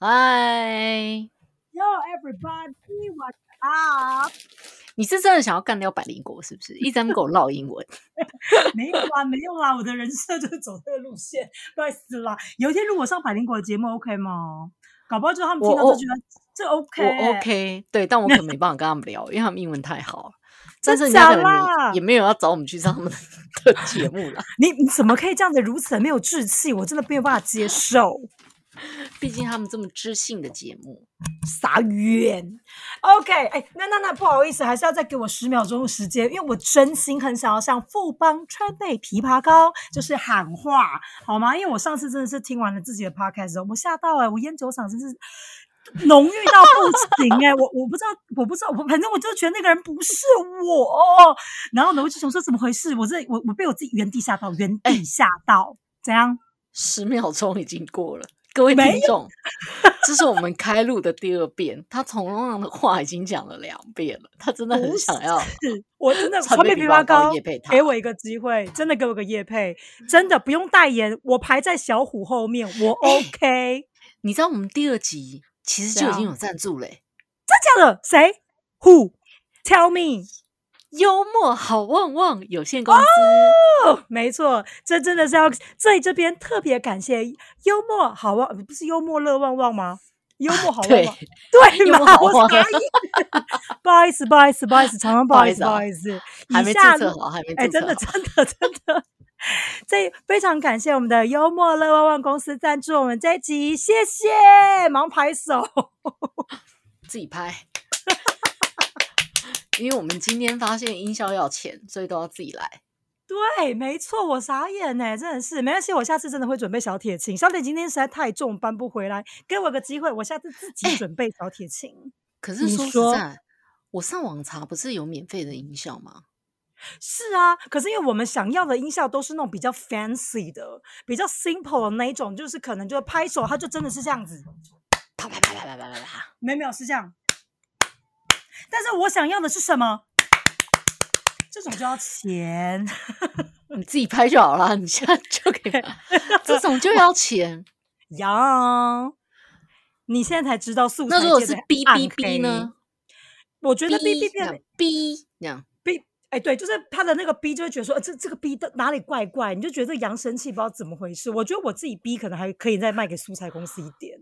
嗨，Yo, everybody, what's up？你是真的想要干掉百灵果是不是？一直在那边给我唠英文，没有啦，没有啦，我的人设就是走这个路线，不好意思啦。有一天如果上百灵果的节目，OK 吗？搞不好就他们听到我就觉得这 OK，我 OK，对，但我可能没办法跟他们聊，因为他们英文太好了。但是真假人家可能也也没有要找我们去上他们的节目啦，你你怎么可以这样子如此的没有志气？我真的没有办法接受。毕竟他们这么知性的节目。傻冤。OK，哎、那那那不好意思，还是要再给我十秒钟的时间，因为我真心很想要向富邦川贝枇杷膏就是喊话，好吗？因为我上次真的是听完了自己的 podcast，我吓到哎、我烟酒嗓真是。浓郁到不行哎、我我不知道，我不知道，我反正我就觉得那个人不是我，然后呢，我就想说怎么回事？我这我我被我自己原地吓到，原地吓到，怎样？十秒钟已经过了，各位没听众，这是我们开录的第二遍，他同样的话已经讲了两遍了，他真的很想要。是我真的川川贝枇杷膏给我一个机会，真的给我个叶配，真的不用代言，我排在小虎后面，我哎 OK。你知道我们第二集其实就已经有赞助嘞、真假的？谁？Who? Tell me。幽默好旺旺有限公司，哦，没错，这真的是要在这边特别感谢幽默好旺，不是幽默乐旺旺吗？幽默好旺对旺，对幽默吗？我傻眼，不好意思，不好意思，不好意思，常常不好意思，不好意思，还没注册好，还没注册真的，真的，真的，这非常感谢我们的幽默乐旺旺公司赞助我们这一集，谢谢，忙拍手。自己拍。因为我们今天发现音效要钱，所以都要自己来。对，没错，我傻眼呢，真的是没关系，我下次真的会准备小铁琴。小铁琴今天实在太重，搬不回来，给我个机会，我下次自己准备小铁琴。可是说你说实在，我上网查不是有免费的音效吗？是啊，可是因为我们想要的音效都是那种比较 fancy 的、比较 simple 的那一种，就是可能就拍手，它就真的是这样子，啪啪啪啪啪啪啪啪！没有没有是这样。但是我想要的是什么？这种就要钱。你自己拍就好了，你现在就可以拍。这种就要钱。呀，你现在才知道素材那如果是哔哔哔呢？我觉得哔哔哔哔哔，哎，对，就是他的那个哔，就会觉得说，呃、这这个哔的哪里怪怪，你就觉得这个扬声器不知道怎么回事。我觉得我自己哔可能还可以再卖给素材公司一点，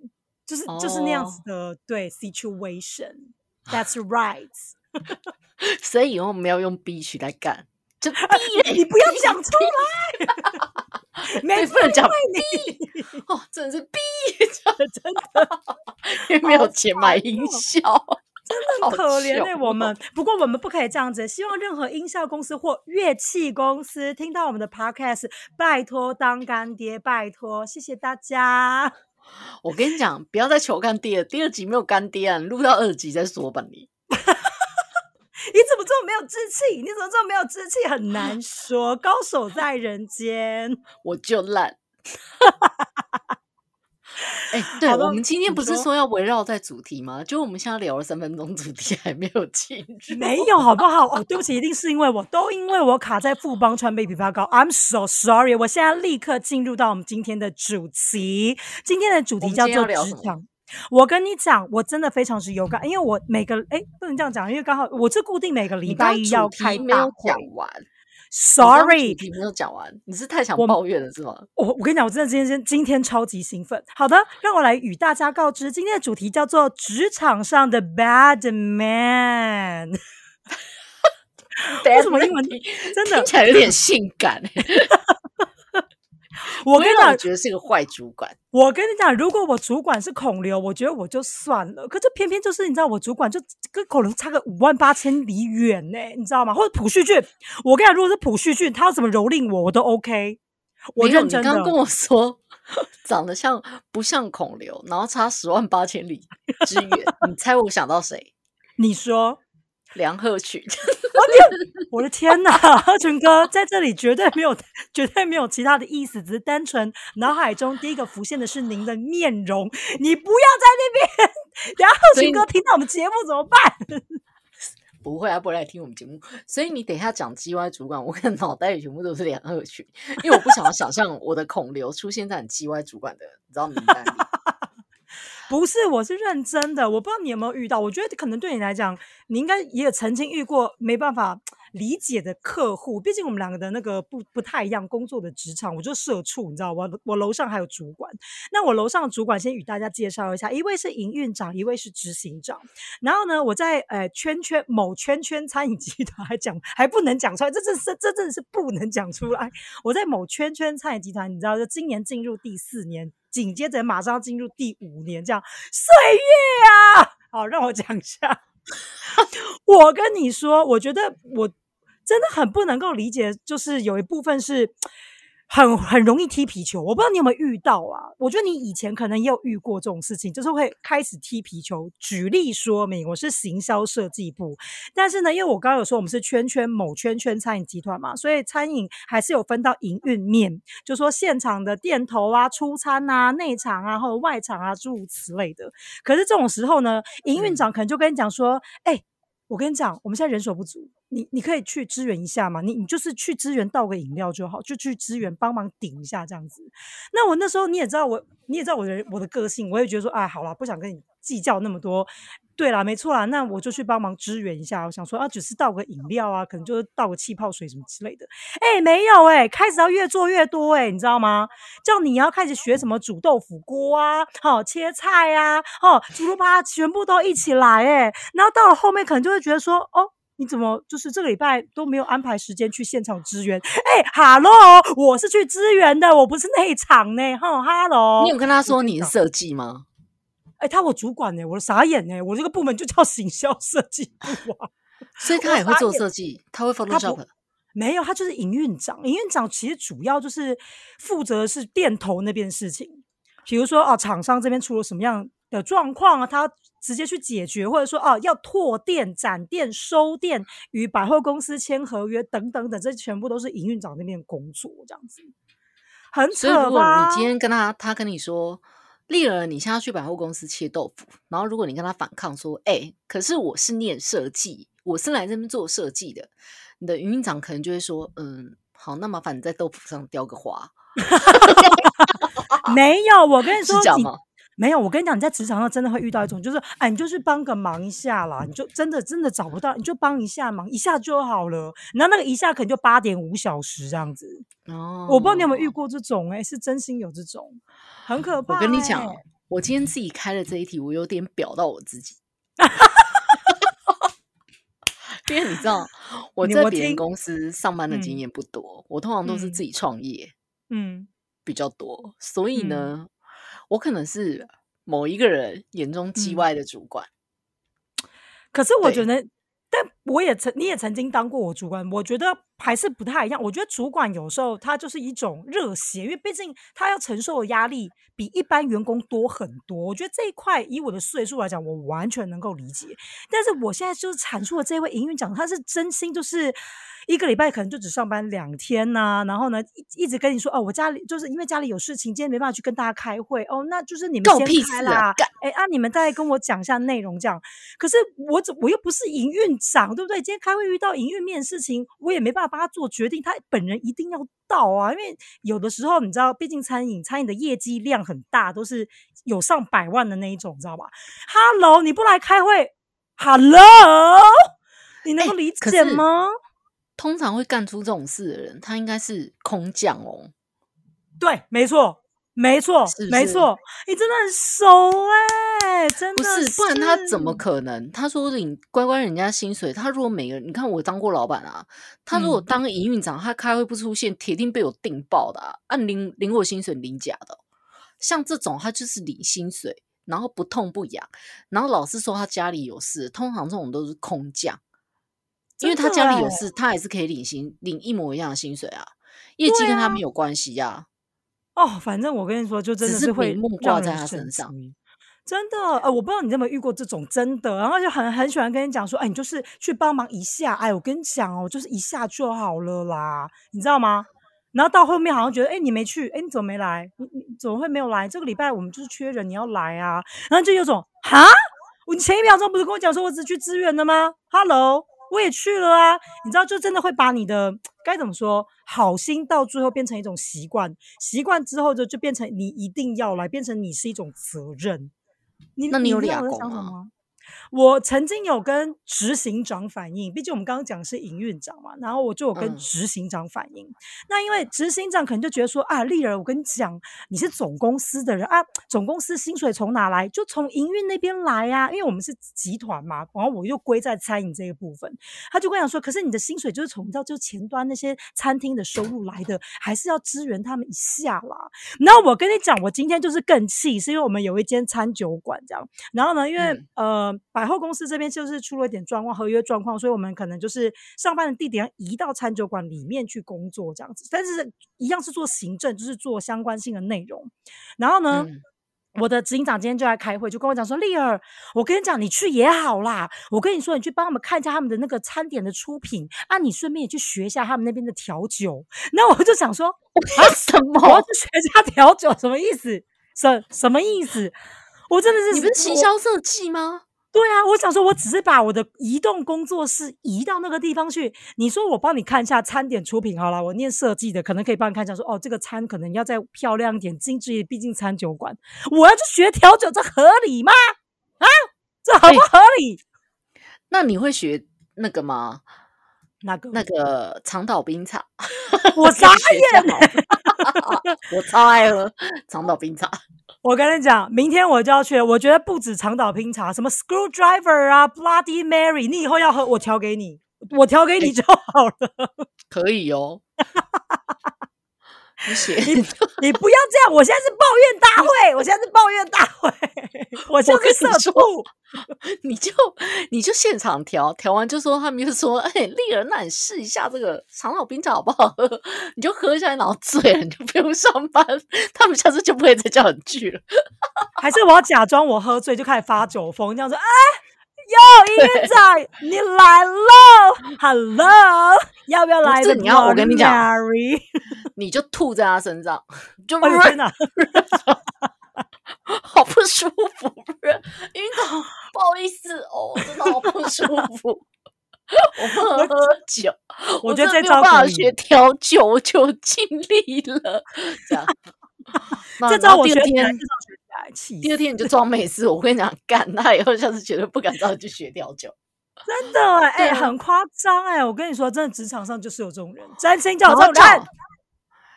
就是、就是那样哦子的，对 situation。That's right 所以以后我们要用 B 曲来干，就 B 嘞你不要讲出来，没对，不能讲 B 哦，真的是 B，真的，因为没有钱买音效，好很可怜我们。不过我们不可以这样子。希望任何音效公司或乐器公司听到我们的 podcast，拜托当干爹，拜托，谢谢大家。我跟你讲，不要再求干爹了，第二集没有干爹啊，你录到二集再说吧你。你怎么这么没有志气？你怎么这么没有志气？很难说，高手在人间。我就烂。哎、对，我们今天不是你说说要围绕在主题吗？就我们现在聊了三分钟，主题还没有进去。没有，好不好？哦，对不起，一定是因为我，都因为我卡在富邦川贝枇杷膏。I'm so sorry。我现在立刻进入到我们今天的主题。今天的主题叫做职场。我跟你讲，我真的非常之有感，因为我每个哎不能这样讲，因为刚好我是固定每个礼拜一要开大讲。完 Sorry，主题没有讲完，你是太想我抱怨了是吗？我我跟你讲，我真的今天今天超级兴奋。好的，让我来与大家告知，今天的主题叫做职场上的 bad man。为什么英文真的听起来有点性感、欸？我跟你讲我，觉得是个坏主管。我跟你讲，如果我主管是孔刘，我觉得我就算了。可是偏偏就是你知道，我主管就跟孔刘差个五万八千里远呢、你知道吗？或者朴叙俊，我跟你讲，如果是朴叙俊，他要怎么蹂躏我，我都 OK。我认真的你刚刚跟我说长得像不像孔刘，然后差十万八千里之远。你猜我想到谁？你说，梁鹤群。我的天哪，贺群哥在这里绝对没有，绝对没有其他的意思，只是单纯脑海中第一个浮现的是您的面容。你不要在那边，等下贺所以群哥听到我们节目怎么办？不会啊，不会来听我们节目。所以你等一下讲 G Y 主管，我可能脑袋里全部都是梁鹤群，因为我不想要想象我的孔刘出现在你 G Y 主管的，你知道名单里。不是，我是认真的。我不知道你有没有遇到，我觉得可能对你来讲，你应该也有曾经遇过没办法理解的客户。毕竟我们两个的那个不不太一样，工作的职场，我就社畜，你知道我我楼上还有主管。那我楼上的主管先与大家介绍一下，一位是营运长，一位是执行长。然后呢，我在呃圈圈某圈圈餐饮集团还讲还不能讲出来，这真是这真的是不能讲出来。我在某圈圈餐饮集团，你知道，就今年进入第四年。紧接着马上要进入第五年，这样岁月啊！好，让我讲一下。我跟你说，我觉得我真的很不能够理解，就是有一部分是。很很容易踢皮球，我不知道你有没有遇到啊？我觉得你以前可能也有遇过这种事情，就是会开始踢皮球。举例说明，我是行销设计部，但是呢，因为我刚刚有说我们是圈圈某圈圈餐饮集团嘛，所以餐饮还是有分到营运面，就说现场的店头啊、出餐啊、内场啊或者外场啊诸如此类的。可是这种时候呢，营运长可能就跟你讲说：“哎。”我跟你讲，我们现在人手不足，你你可以去支援一下嘛？你你就是去支援倒个饮料就好，就去支援帮忙顶一下这样子。那我那时候你也知道我，你也知道我的我的个性，我也觉得说，哎，好了，不想跟你计较那么多。对啦，没错啦，那我就去帮忙支援一下。我想说啊，只是倒个饮料啊，可能就是倒个气泡水什么之类的。哎，没有哎，开始要越做越多哎，你知道吗？叫你要开始学什么煮豆腐锅啊，好切菜啊，哦，煮肉扒，全部都一起来哎。然后到了后面，可能就会觉得说，哦，你怎么就是这个礼拜都没有安排时间去现场支援？哎，哈喽，我是去支援的，我不是内场呢。哈，哈喽，你有跟他说你是设计吗？哎，他我主管呢？我傻眼呢！我这个部门就叫行销设计部啊，所以他也会做设计，他会 Photoshop。没有，他就是营运长。营运长其实主要就是负责是店头那边事情，比如说啊，厂商这边出了什么样的状况啊，他直接去解决，或者说哦，要拓店、展店、收店、与百货公司签合约等等等，这全部都是营运长那边工作，这样子很扯吧？如果你今天跟他，他跟你说。丽儿，你现在去百货公司切豆腐，然后如果你跟他反抗说：“哎，可是我是念设计，我是来这边做设计的。”你的营运长可能就会说：“嗯，好，那麻烦你在豆腐上雕个花。”没有，我跟你 说？没有，我跟你讲，你在职场上真的会遇到一种，就是哎，你就是帮个忙一下啦，你就真的真的找不到，你就帮一下忙，一下就好了。然后那个一下可能就八点五小时这样子。哦，我不知道你有没有遇过这种，哎，是真心有这种。很可怕。我跟你讲，我今天自己开了这一题，我有点表到我自己，因为你知道我在别人公司上班的经验不多，我通常都是自己创业，嗯，比较多，所以呢，我可能是某一个人眼中叽歪的主管。可是我觉得。但我也曾，你也曾经当过我主管，我觉得还是不太一样。我觉得主管有时候他就是一种热血，因为毕竟他要承受的压力比一般员工多很多。我觉得这一块以我的岁数来讲，我完全能够理解。但是我现在就是阐述的这位营运长，他是真心就是。一个礼拜可能就只上班两天呐，然后呢，一一直跟你说哦，我家里就是因为家里有事情，今天没办法去跟大家开会哦，那就是你们先开啦，哎啊，你们再跟我讲一下内容这样。可是我怎我又不是营运长，对不对？今天开会遇到营运面事情，我也没办法帮他做决定，他本人一定要到啊，因为有的时候你知道，毕竟餐饮餐饮的业绩量很大，都是有上百万的那一种，知道吧？Hello，你不来开会？Hello，你能够理解吗？通常会干出这种事的人，他应该是空降哦。对，没错，没错，没错。你真的很熟哎，真的不是，不然他怎么可能？他说领乖乖人家薪水，他如果每个人，你看我当过老板啊，他如果当营运长，他开会不出现，铁定被我定爆的啊。按领领我薪水领假的，像这种他就是领薪水，然后不痛不痒，然后老是说他家里有事，通常这种都是空降。因为他家里有事，他还是可以领薪，领一模一样的薪水啊，业绩跟他没有关系呀。哦，反正我跟你说，就真的是会挂在他身上。真的，呃，我不知道你有没有遇过这种真的，然后就很很喜欢跟你讲说，哎，你就是去帮忙一下，哎，我跟你讲哦，就是一下就好了啦，你知道吗？然后到后面好像觉得，哎，你没去，哎，你怎么没来？你你怎么会没有来？这个礼拜我们就是缺人，你要来啊。然后就有种，哈，你前一秒钟不是跟我讲说我只去支援的吗？Hello。我也去了啊，你知道，就真的会把你的该怎么说，好心到最后变成一种习惯，习惯之后就就变成你一定要来，变成你是一种责任。你那你有知道我在俩公吗想什么吗？我曾经有跟执行长反映，毕竟我们刚刚讲是营运长嘛，然后我就有跟嗯执行长反映。那因为执行长可能就觉得说啊，丽儿，我跟你讲，你是总公司的人啊，总公司薪水从哪来？就从营运那边来呀、因为我们是集团嘛，然后我又归在餐饮这一部分。他就跟我讲说，可是你的薪水就是从到，就前端那些餐厅的收入来的，还是要支援他们一下啦。然后我跟你讲，我今天就是更气，是因为我们有一间餐酒馆这样，然后呢，因为、嗯呃百货公司这边就是出了一点状况，合约状况，所以我们可能就是上班的地点要移到餐酒馆里面去工作这样子，但是一样是做行政，就是做相关性的内容。然后呢，嗯我的执行长今天就来开会，就跟我讲说：“丽儿，我跟你讲，你去也好啦。我跟你说，你去帮他们看一下他们的那个餐点的出品啊，你顺便也去学一下他们那边的调酒。”那我就想说，为什么？我要去学一下调酒，什么意思？什什么意思？我真的是你不是行销设计吗？对啊，我想说，我只是把我的移动工作室移到那个地方去。你说我帮你看一下餐点出品好了，我念设计的，可能可以帮你看一下说，哦，这个餐可能要再漂亮一点、精致一点，毕竟餐酒馆。我要去学调酒，这合理吗？啊，这合不合理？那你会学那个吗？那个那个长岛冰茶，我傻学一下好了 我超爱喝长岛冰茶。我跟你讲，明天我就要去了。我觉得不止长岛冰茶，什么 Screwdriver 啊、Bloody Mary，你以后要喝，我调给你，我调给你就好了。可以哦。你，不要这样，我现在是抱怨大会，我现在是抱怨大会，我就跟是你说社畜。你就你就现场调，调完就说他们就说，哎、丽儿，那你试一下这个长岛冰茶好不好喝？你就喝一下，然后醉了，你就不用上班，他们下次就不会再叫你去了。还是我要假装我喝醉就开始发酒疯，这样说，哎，哟，音乐仔你来喽，Hello，要不要来个不是你要我跟你讲你就吐在他身上，就哎呦天哪！好不舒服，不是晕倒，不好意思哦，真的好不舒服。我不能喝酒，我觉得真的没有这招办法学调酒，我就尽力了。这样，这招我学起来，气第二天你就装没事。我跟你讲，干那以后下次绝对不敢找你去学调酒。真的哎、很夸张哎！我跟你说，真的职场上就是有这种人，占星叫有然后这种人叫，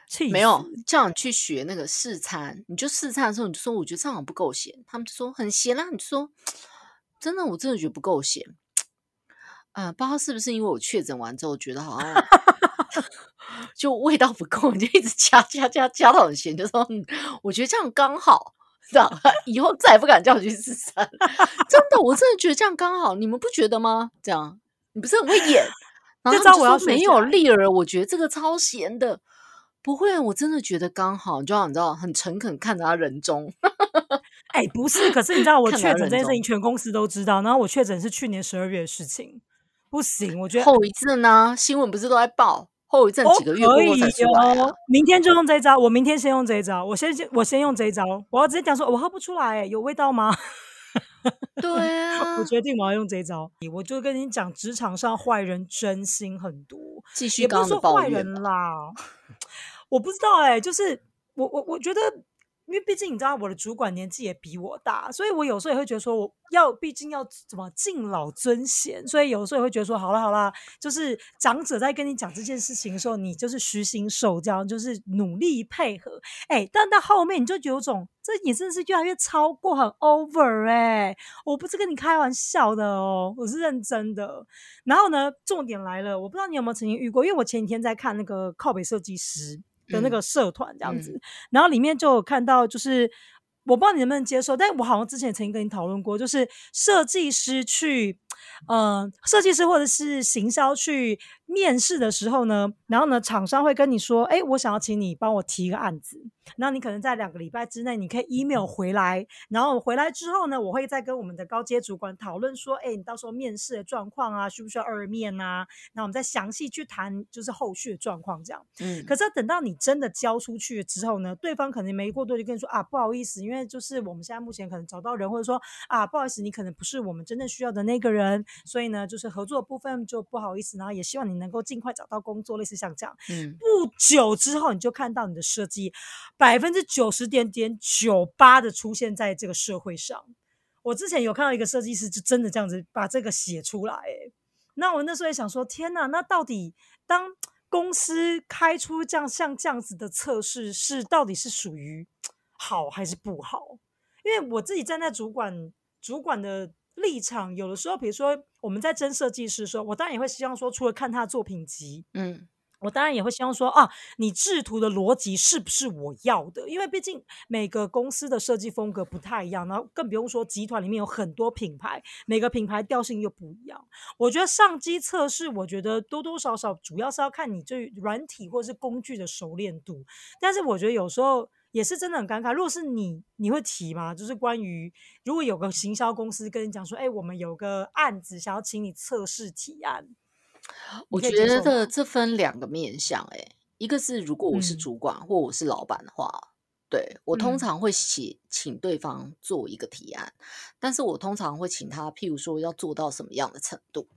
气没有叫你去学那个试餐，你就试餐的时候，你就说我觉得这样不够咸，他们就说很咸啦、你就说真的，我真的觉得不够咸。呃，不知道是不是因为我确诊完之后觉得好像 就味道不够，你就一直加加加加到很咸，就说嗯，我觉得这样刚好。这样 以后再也不敢叫你去吃山了，真的，我真的觉得这样刚好，你们不觉得吗？这样你不是很会演？然后我要说没有丽儿，我觉得这个超闲的。不会，我真的觉得刚好，就像你知道，很诚恳看着他人中，哎、不是，可是你知道 我看确诊这件事情，全公司都知道。然后我确诊是去年十二月的事情，不行，我觉得后遗症呢、新闻不是都在报后遗症哦几个月过可以后才出来、啊哦。明天就用这一招，我明天先用这一招，我先我先用这一招，我要直接讲说，我喝不出来，有味道吗？对啊我，决定我要用这一招。我就跟你讲，职场上坏人真心很多，继续也不是说坏。人啦，我不知道哎、就是我我我觉得，因为毕竟你知道我的主管年纪也比我大，所以我有时候也会觉得说，我要毕竟要怎么敬老尊贤，所以有时候也会觉得说，好了好了，就是长者在跟你讲这件事情的时候，你就是虚心受教，就是努力配合。哎、但到后面你就有种，这也真的是越来越超过，很 over 哎、我不是跟你开玩笑的哦，我是认真的。然后呢，重点来了，我不知道你有没有曾经遇过，因为我前几天在看那个靠北设计师的那嗯个社团这样子，然后里面就有看到就是。我不知道你能不能接受，但我好像之前曾经跟你讨论过，就是设计师去，呃，设计师或者是行销去面试的时候呢，然后呢，厂商会跟你说，哎，我想要请你帮我提一个案子，那你可能在两个礼拜之内，你可以 email 回来，然后回来之后呢，我会再跟我们的高阶主管讨论说，哎，你到时候面试的状况啊，需不需要二面啊？那我们再详细去谈，就是后续的状况这样。嗯，可是等到你真的交出去之后呢，对方可能没过多就跟你说啊，不好意思，因为就是我们现在目前可能找到人，或者说啊，不好意思，你可能不是我们真正需要的那个人，所以呢，就是合作的部分就不好意思，然后也希望你能够尽快找到工作，类似像这样。嗯，不久之后，你就看到你的设计百分之九十点点九八的出现在这个社会上。我之前有看到一个设计师，就真的这样子把这个写出来。哎，那我那时候也想说，天哪，那到底当公司开出这样像这样子的测试，是到底是属于好还是不好？因为我自己站在主管主管的立场，有的时候，比如说我们在争设计师的时候，我当然也会希望说，除了看他的作品集，嗯。我当然也会希望说啊，你制图的逻辑是不是我要的？因为毕竟每个公司的设计风格不太一样，然后更不用说集团里面有很多品牌，每个品牌调性又不一样。我觉得上机测试，我觉得多多少少主要是要看你对软体或是工具的熟练度。但是我觉得有时候也是真的很尴尬。如果是你，你会提吗？就是关于如果有个行销公司跟你讲说，哎，我们有个案子想要请你测试提案。我觉得这分两个面向，哎，一个是如果我是主管或我是老板的话，对我通常会写请对方做一个提案，但是我通常会请他，譬如说要做到什么样的程度，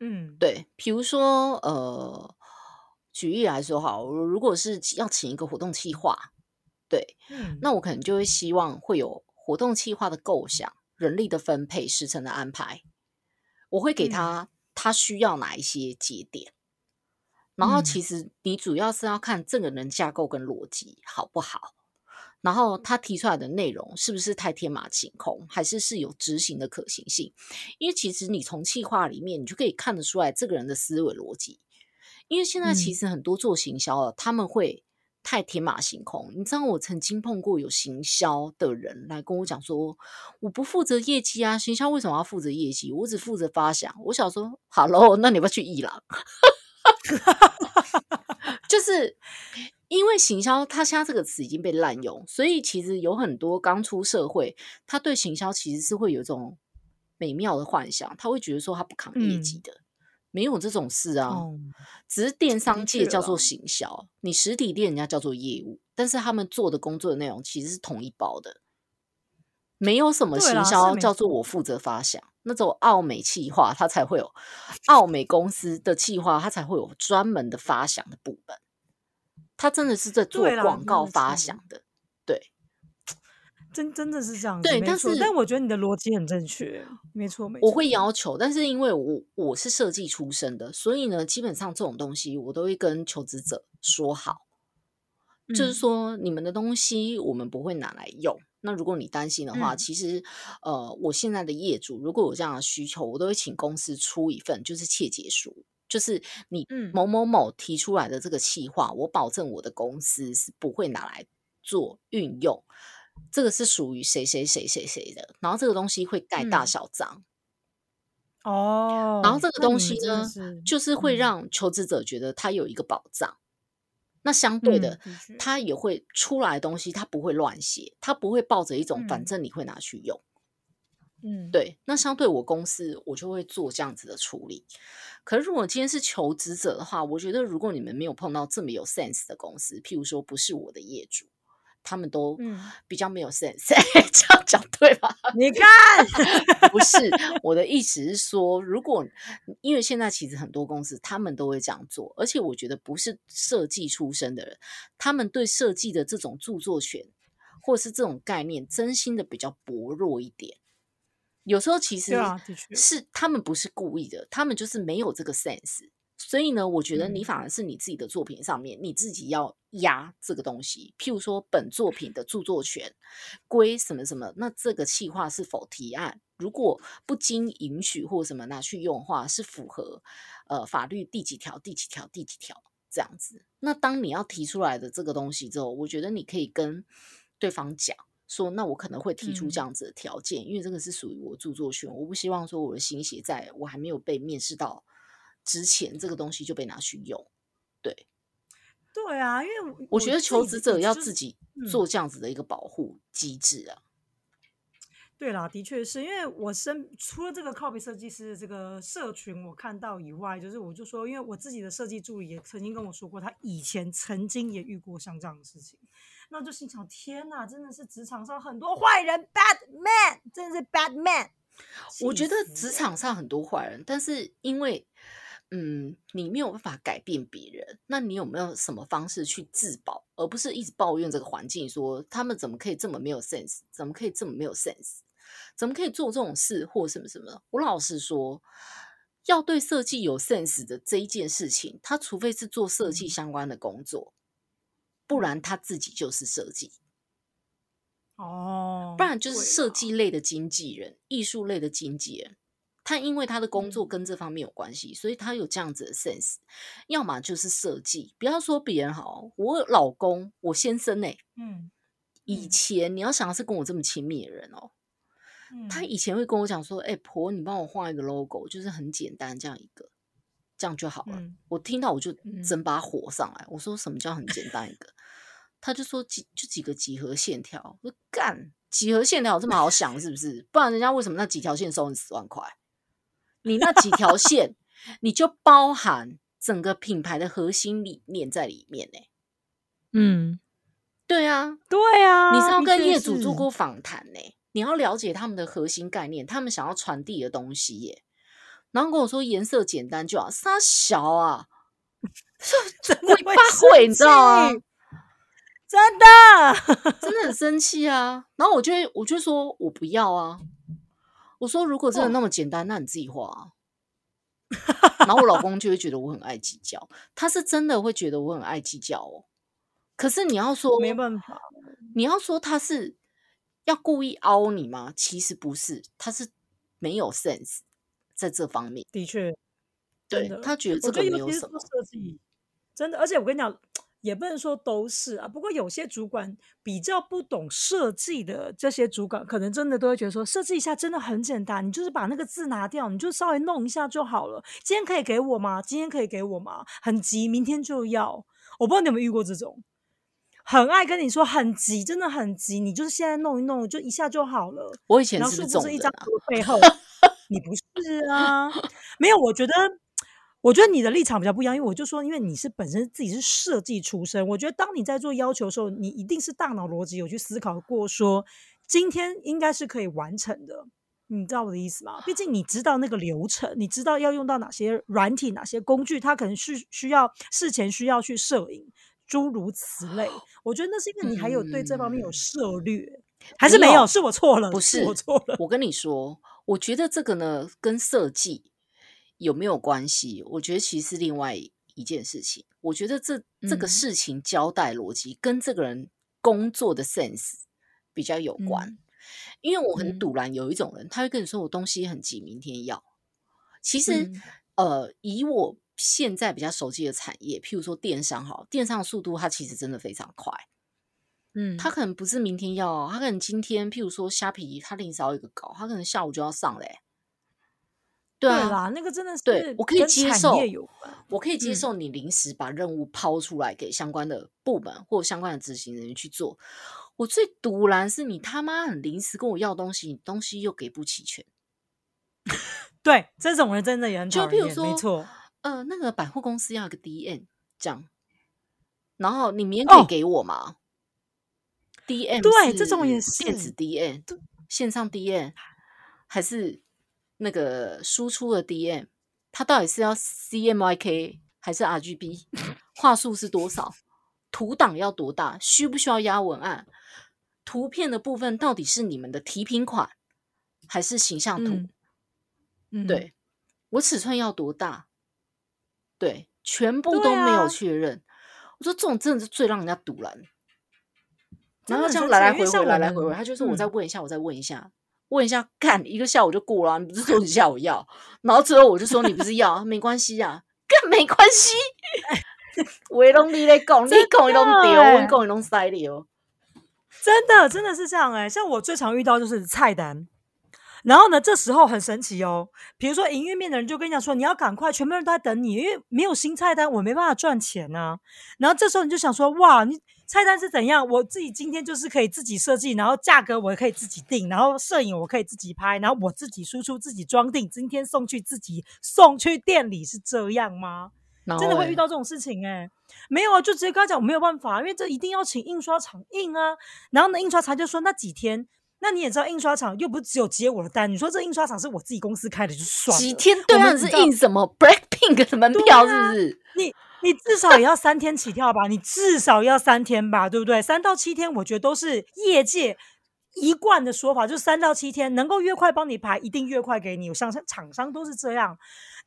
嗯，对，譬如说呃，举例来说哈，如果是要请一个活动企划，对，那我可能就会希望会有活动计划的构想、人力的分配、时程的安排，我会给他。他需要哪一些节点？然后其实你主要是要看这个人架构跟逻辑好不好，然后他提出来的内容是不是太天马行空，还是是有执行的可行性？因为其实你从气化里面，你就可以看得出来这个人的思维逻辑。因为现在其实很多做行销的，他们会。太天马行空，你知道我曾经碰过有行销的人来跟我讲说，我不负责业绩啊，行销为什么要负责业绩？我只负责发想。我想说，Hello，那你要不要去伊朗？就是因为行销，它现在这个词已经被滥用，所以其实有很多刚出社会，他对行销其实是会有一种美妙的幻想，他会觉得说他不扛业绩的。没有这种事啊，只是电商界叫做行销，你实体店人家叫做业务，但是他们做的工作的内容其实是同一包的，没有什么行销叫做我负责发想，那种奥美企划它才会有奥美公司的企划，它才会有专门的发想的部门，它真的是在做广告发想的，对。真真的是这样，对，但是但我觉得你的逻辑很正确，没错没错。我会要求，但是因为我我是设计出身的，所以呢，基本上这种东西我都会跟求职者说好，就是说你们的东西我们不会拿来用。那如果你担心的话，其实呃，我现在的业主如果有这样的需求，我都会请公司出一份就是切结书，就是你某某某提出来的这个企划，我保证我的公司是不会拿来做运用。这个是属于谁谁谁谁谁的，然后这个东西会盖大小章哦，然后这个东西呢，就是会让求职者觉得他有一个保障。那相对的，他也会出来东西，他不会乱写，他不会抱着一种反正你会拿去用。嗯，对。那相对我公司，我就会做这样子的处理。可是如果今天是求职者的话，我觉得如果你们没有碰到这么有 sense 的公司，譬如说不是我的业主。他们都比较没有 sense，这样讲对吧？你看，不是我的意思是说，如果因为现在其实很多公司他们都会这样做，而且我觉得不是设计出身的人，他们对设计的这种著作权或是这种概念，真心的比较薄弱一点。有时候其实是他们不是故意的，他们就是没有这个 sense。所以呢，我觉得你反而是你自己的作品上面，你自己要压这个东西。譬如说，本作品的著作权归什么什么，那这个企划是否提案，如果不经允许或什么拿去用的话，是符合呃法律第几条、第几条、第几条这样子。那当你要提出来的这个东西之后，我觉得你可以跟对方讲说，那我可能会提出这样子的条件，因为这个是属于我著作权，我不希望说我的心血在我还没有被面试到。之前这个东西就被拿去用，对，对啊，因为我觉得求职者要自己做这样子的一个保护机制啊。对啦，的确是因为我身除了这个 copy 设计师的这个社群我看到以外，就是我就说，因为我自己的设计助理也曾经跟我说过，他以前曾经也遇过像这样的事情，那就心想：天哪，真的是职场上很多坏人，bad man，真的是 bad man。我觉得职场上很多坏人，但是因为。嗯，你没有办法改变别人，那你有没有什么方式去自保，而不是一直抱怨这个环境，说他们怎么可以这么没有 sense，怎么可以这么没有 sense？怎么可以做这种事或什么什么？我老实说，要对设计有 sense 的这一件事情，他除非是做设计相关的工作，不然他自己就是设计。哦，不然就是设计类的经纪人、艺术类的经纪人，他因为他的工作嗯跟这方面有关系，所以他有这样子的 sense。要么就是设计，不要说别人好，我老公、我先生呢、嗯以嗯前你要想的是跟我这么亲密的人哦，他嗯以前会跟我讲说：“哎、婆，你帮我画一个 logo，就是很简单这样一个，这样就好了。嗯我听到我就嗯整把火上来，我说：“什么叫很简单一个？”他就说几就几个几何线条，我说干几何线条有这么好想是不是？不然人家为什么那几条线收你十万块？你那几条线你就包含整个品牌的核心理念在里面呢、嗯，对啊，对啊，你是要跟业主做过访谈呢、你要了解他们的核心概念，他们想要传递的东西耶、然后跟我说颜色简单就好，傻小啊，真的会鬼八会，你知道吗？气真的，真的很生气啊。然后我就会，我就说我不要啊。我说如果真的那么简单，那你自己画啊。然后我老公就会觉得我很爱计较，他是真的会觉得我很爱计较哦。可是你要说没办法，你要说他是要故意凹你吗？其实不是，他是没有 sense 在这方面。的确，对他觉得这个没有什么。设计，真的，而且我跟你讲，也不能说都是啊。不过有些主管比较不懂设计的，这些主管可能真的都会觉得说，设计一下真的很简单，你就是把那个字拿掉，你就稍微弄一下就好了。今天可以给我吗？今天可以给我吗？很急，明天就要。我不知道你有没有遇过这种，很爱跟你说很急，真的很急，你就是现在弄一弄，就一下就好了。我以前然后是不是一张这种啊？图的背后，你不是啊？没有，我觉得，我觉得你的立场比较不一样，因为我就说，因为你是本身自己是设计出身，我觉得当你在做要求的时候，你一定是大脑逻辑有去思考过说，今天应该是可以完成的。你知道我的意思吗？毕竟你知道那个流程，你知道要用到哪些软体、哪些工具，它可能是需要事前需要去摄影，诸如此类。我觉得那是因为你还有对这方面有嗯涉略，还是没有？是我错了，不是我错了。我跟你说，我觉得这个呢跟设计有没有关系？我觉得其实是另外一件事情。我觉得这这个嗯事情交代逻辑跟这个人工作的 sense 比较有关。因为我很嗯堵然，有一种人他会跟你说我东西很急，明天要。其实，嗯呃，以我现在比较熟悉的产业，譬如说电商好，电商的速度它其实真的非常快。嗯，他可能不是明天要哦，他可能今天，譬如说虾皮，他临时要一个稿，他可能下午就要上嘞、对啊，对啦，那个真的是对我可以接受。我可以接嗯受你临时把任务抛出来给相关的部门或相关的执行人员去做。我最独然是你他妈很临时跟我要东西，你东西又给不齐全。对，这种人真的也很就讨厌，譬如说，没错。呃，那个百货公司要一个 DM 这样，然后你明天可以哦给我吗、d m 对这种也是电子 DM，线上 DM 还是那个输出的 DM？它到底是要 CMYK 还是 RGB？画素是多少？图档要多大？需不需要压文案？图片的部分到底是你们的提品款还是形象图？嗯嗯，对我尺寸要多大？对，全部都没有啊确认。我说这种真的是最让人家堵然。然后这样来来回回，来来回回，他就说我再嗯问一下，我再问一下，问一下，干一个下午就过了啊、你不是说你下午要？然后之后我就说你不是要，没关系啊，干没关系。我拢你在讲，你真讲伊拢的对，我欸讲伊拢塞流。真的真的是这样哎、像我最常遇到就是菜单，然后呢，这时候很神奇哦。比如说营运面的人就跟你讲说，你要赶快，全部人都在等你，因为没有新菜单，我没办法赚钱啊。然后这时候你就想说，哇，你菜单是怎样？我自己今天就是可以自己设计，然后价格我也可以自己定，然后摄影我可以自己拍，然后我自己输出、自己装订，今天送去自己送去店里，是这样吗？欸真的会遇到这种事情哎、没有啊，就直接跟他讲我没有办法，因为这一定要请印刷厂印啊。然后呢，印刷厂就说那几天，那你也知道印刷厂又不是只有接我的单，你说这印刷厂是我自己公司开的就算了，几天对啊，是印什么 Blackpink 的门票是不是？你你至少也要三天起跳吧，你至少要三天吧，对不对？三到七天，我觉得都是业界一贯的说法，就是三到七天，能够越快帮你排，一定越快给你。我相信厂商都是这样。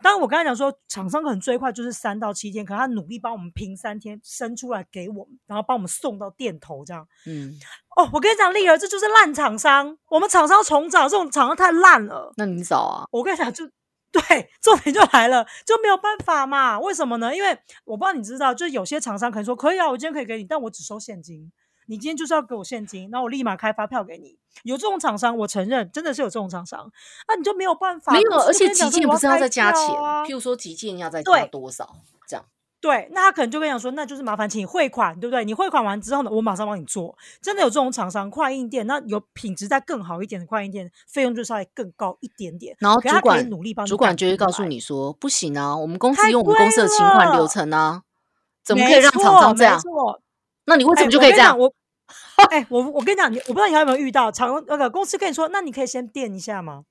当然，我刚才讲说，厂商可能最快就是三到七天，可他努力帮我们拼三天生出来给我们，然后帮我们送到店头这样。嗯，哦，我跟你讲，丽儿，这就是烂厂商。我们厂商重找，这种厂商太烂了。那你找啊？我跟你讲，就对，重点就来了，就没有办法嘛。为什么呢？因为我不知道你知道，就是有些厂商可能说可以啊，我今天可以给你，但我只收现金。你今天就是要给我现金，那我立马开发票给你。有这种厂商，我承认真的是有这种厂商，那你就没有办法。没有，而且急件不是要再加钱，啊譬如说急件要再加多少这样。对，那他可能就跟你讲说，那就是麻烦请你汇款，对不对？你汇款完之后呢，我马上帮你做。真的有这种厂商，快印店，那有品质再更好一点的快印店，费用就稍微更高一点点。然后主管努力帮你主管就会告诉你说，不行啊，我们公司太有我们公司的贵请款流程啊，怎么可以让厂商这没样？错，那你为什哎么就可以这样？我哎、我我跟你讲，你我不知道你还有没有遇到厂那个公司跟你说，那你可以先垫一下吗？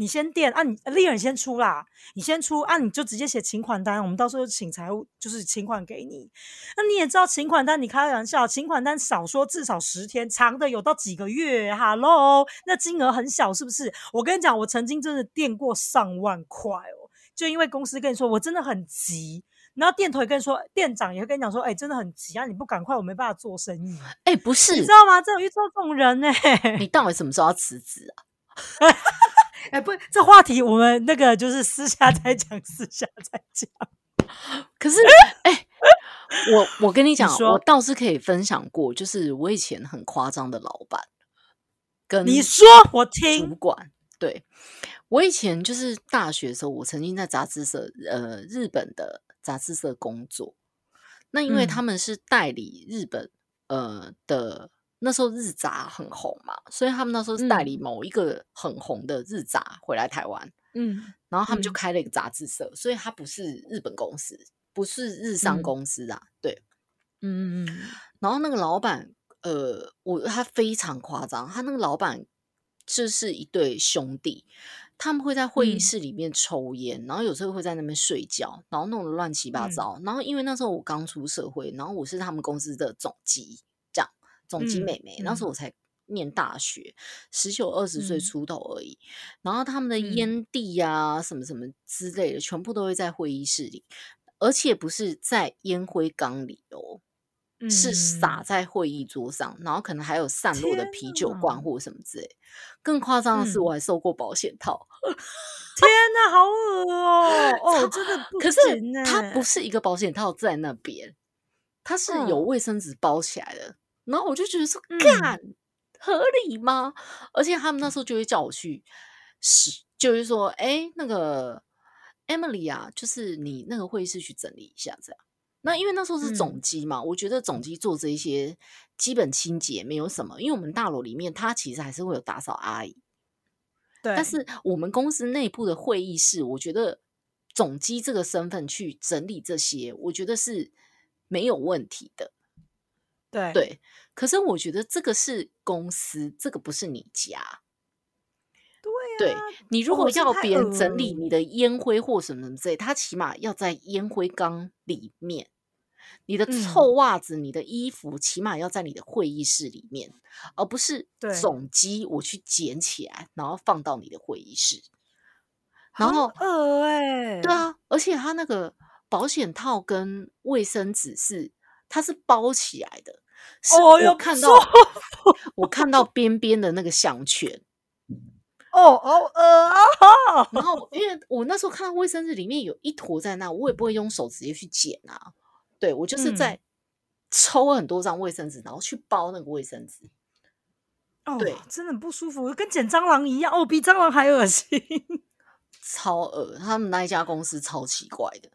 你先垫啊你，利润先出啦，你先出啊，你就直接写请款单，我们到时候请财务就是请款给你。那你也知道请款单，你开玩笑，请款单少说至少十天，长的有到几个月。Hello，那金额很小是不是？我跟你讲，我曾经真的垫过上万块哦，就因为公司跟你说我真的很急。然后店头也跟你说，店长也会跟你讲说，哎、真的很急啊，你不赶快，我没办法做生意。哎、不是你知，道吗？这有遇到这种人呢、你到底什么时候要辞职啊？哎、不，这话题我们那个就是私下再讲，私下再讲。可是，哎、我我跟你讲，说我倒是可以分享过，就是我以前很夸张的老板跟你说我听主，管，对我以前就是大学的时候，我曾经在杂志社，呃，日本的杂志社工作。那因为嗯他们是代理日本，呃的那时候日杂很红嘛，所以他们那时候是代理某一个很红的日杂回来台湾，嗯然后他们就嗯。开了一个杂志社，所以它不是日本公司，不是日商嗯。公司啊，对。嗯嗯嗯。然后那个老板，呃，我他非常夸张，他那个老板就是一对兄弟，他们会在会议嗯。室里面抽烟，然后有时候会在那边睡觉，然后弄得乱七八嗯。糟。然后因为那时候我刚出社会，然后我是他们公司的总机，这样总机嗯妹妹，那时候我才。念大学，十九二十岁嗯出头而已，然后他们的嗯烟蒂呀、什么什么之类的，全部都会在会议室里，而且不是在烟灰缸里哦，嗯，是洒在会议桌上，然后可能还有散落的啤酒罐或什么之类。更夸张的是，嗯我还收过保险套，天哪，好恶哦！哦，真的不可是行它不欸是一个保险套在那边，它是有嗯卫生纸包起来的。然后我就觉得说，嗯干、合理吗？而且他们那时候就会叫我去是，就是说，哎，那个 Emily 啊，就是你那个会议室去整理一下，这样。那因为那时候是总嗯机嘛，我觉得总机做这一些基本清洁没有什么，因为我们大楼里面它其实还是会有打扫阿姨，对，但是我们公司内部的会议室，我觉得总机这个身份去整理这些，我觉得是没有问题的。对对，可是我觉得这个是公司，这个不是你家。对对啊，你如果要别人整理你的烟灰或什么什么之类，他起码要在烟灰缸里面。你的嗯臭袜子、你的衣服，起码要在你的会议室里面，而不是对总机我去捡起来，然后放到你的会议室。然后很恶哎，对啊，而且它那个保险套跟卫生纸是它是包起来的，是我哦哟看到舒我看到边边的那个项圈，哦，好恶啊！然后 因为我那时候看到卫生纸里面有一坨在那，我也不会用手直接去捡啊，对我就是嗯在抽很多张卫生纸，然后去包那个卫生纸。哦，对真的很不舒服，跟捡蟑螂一样，哦，比蟑螂还恶心。超恶，他们那一家公司超奇怪的。